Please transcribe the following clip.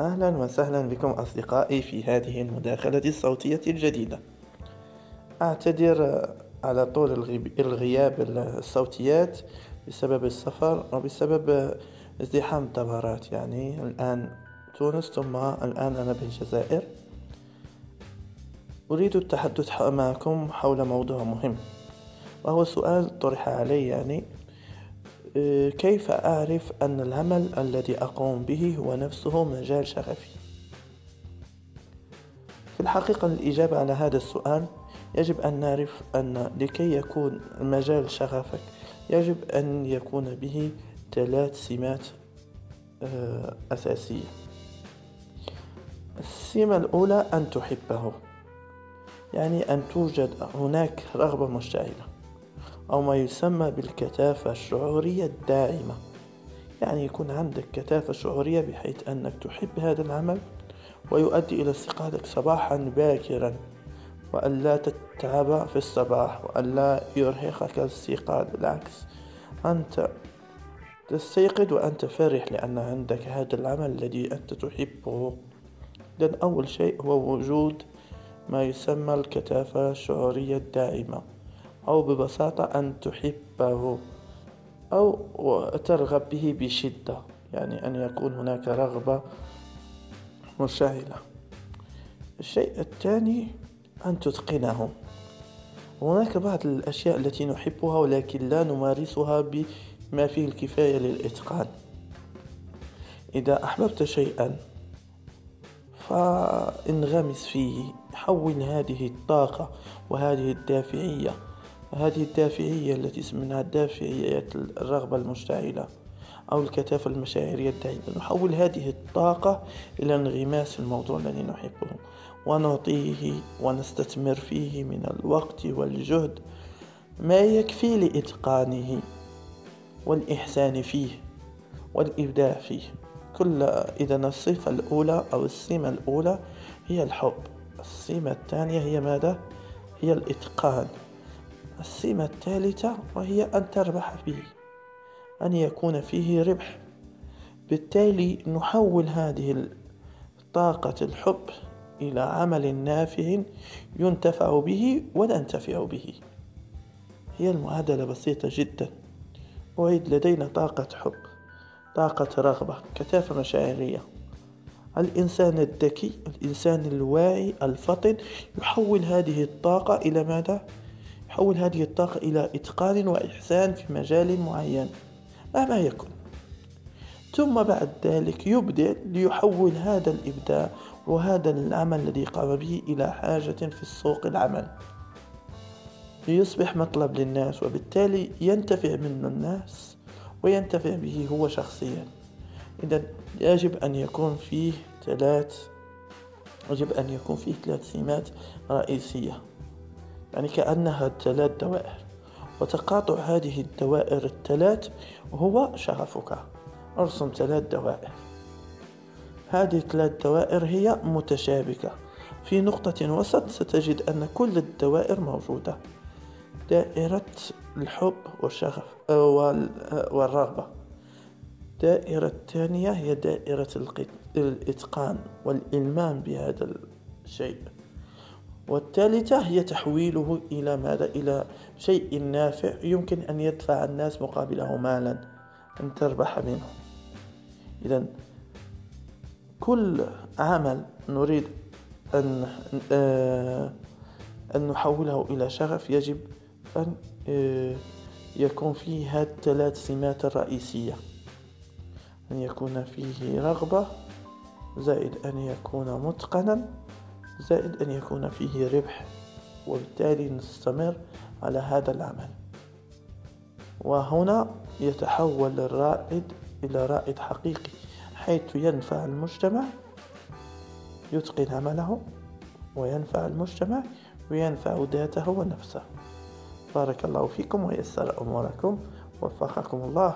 أهلا وسهلا بكم أصدقائي في هذه المداخلة الصوتية الجديدة. أعتذر على طول الغياب الصوتيات بسبب السفر وبسبب ازدحام الدورات. يعني الآن تونس ثم الآن أنا بالجزائر. أريد التحدث معكم حول موضوع مهم وهو سؤال طرح علي يعني كيف أعرف أن العمل الذي أقوم به هو نفسه مجال شغفي؟ في الحقيقة الإجابة على هذا السؤال يجب أن نعرف أن لكي يكون مجال شغفك يجب أن يكون به ثلاث سمات آه، أساسية. السمة الأولى أن تحبه يعني أن توجد هناك رغبة مشتعلة. أو ما يسمى بالكثافة الشعورية الداعمة يعني يكون عندك كثافة شعورية بحيث أنك تحب هذا العمل ويؤدي إلى استيقاظك صباحا باكرا وأن لا تتعب في الصباح وأن لا يرهقك الاستيقاظ بالعكس أنت تستيقظ وأنت فرح لأن عندك هذا العمل الذي أنت تحبه. لأن أول شيء هو وجود ما يسمى الكثافة الشعورية الدائمة. أو ببساطة أن تحبه أو ترغب به بشدة يعني أن يكون هناك رغبة مشتعلة الشيء الثاني أن تتقنه. هناك بعض الأشياء التي نحبها ولكن لا نمارسها بما فيه الكفاية للإتقان. إذا أحببت شيئا فانغمس فيه. حول هذه الطاقة وهذه الدافعية. هذه الدافعية التي اسمها الدافعية الرغبة المشتعلة أو الكثافة المشاعرية الدائمة نحول هذه الطاقة إلى انغماس الموضوع الذي نحبه ونعطيه ونستثمر فيه من الوقت والجهد. ما يكفي لإتقانه والإحسان فيه والإبداع فيه؟ كل إذا الصفة الأولى أو السمة الأولى هي الحب. السمة الثانية هي ماذا؟ هي الإتقان. السمة الثالثة وهي أن تربح فيه أن يكون فيه ربح. بالتالي نحول هذه طاقة الحب إلى عمل نافع ينتفع به وننتفع به. هي المعادلة بسيطة جدا. أعيد لدينا طاقة حب طاقة رغبة كثافة مشاعرية. الإنسان الذكي الإنسان الواعي الفطن يحول هذه الطاقة إلى ماذا؟ يحول هذه الطاقة إلى إتقان وإحسان في مجال معين مهما يكن. ثم بعد ذلك يبدأ ليحول هذا الإبداع وهذا العمل الذي قام به إلى حاجة في السوق العمل. ليصبح مطلب للناس وبالتالي ينتفع منه الناس وينتفع به هو شخصيا. إذا يجب أن يكون فيه ثلاث يجب أن يكون فيه ثلاث سمات رئيسية. يعني كأنها ثلاث دوائر. وتقاطع هذه الدوائر الثلاث هو شغفك. ارسم ثلاث دوائر. هذه الثلاث دوائر هي متشابكة. في نقطة وسط ستجد أن كل الدوائر موجودة. دائرة الحب والشغف والرغبة. الدائرة الثانية هي دائرة الإتقان والإلمام بهذا الشيء. والثالثة هي تحويله إلى ماذا؟ إلى شيء نافع يمكن أن يدفع الناس مقابله مالا أن تربح منه. إذا كل عمل نريد أن أن نحوله إلى شغف يجب أن آه، يكون فيه هذه الثلاث سمات الرئيسية. أن يكون فيه رغبة زائد أن يكون متقنا. زائد أن يكون فيه ربح وبالتالي نستمر على هذا العمل. وهنا يتحول الرائد إلى رائد حقيقي حيث ينفع المجتمع يتقن عمله وينفع المجتمع وينفع ذاته ونفسه. بارك الله فيكم ويسر أموركم. وفقكم الله.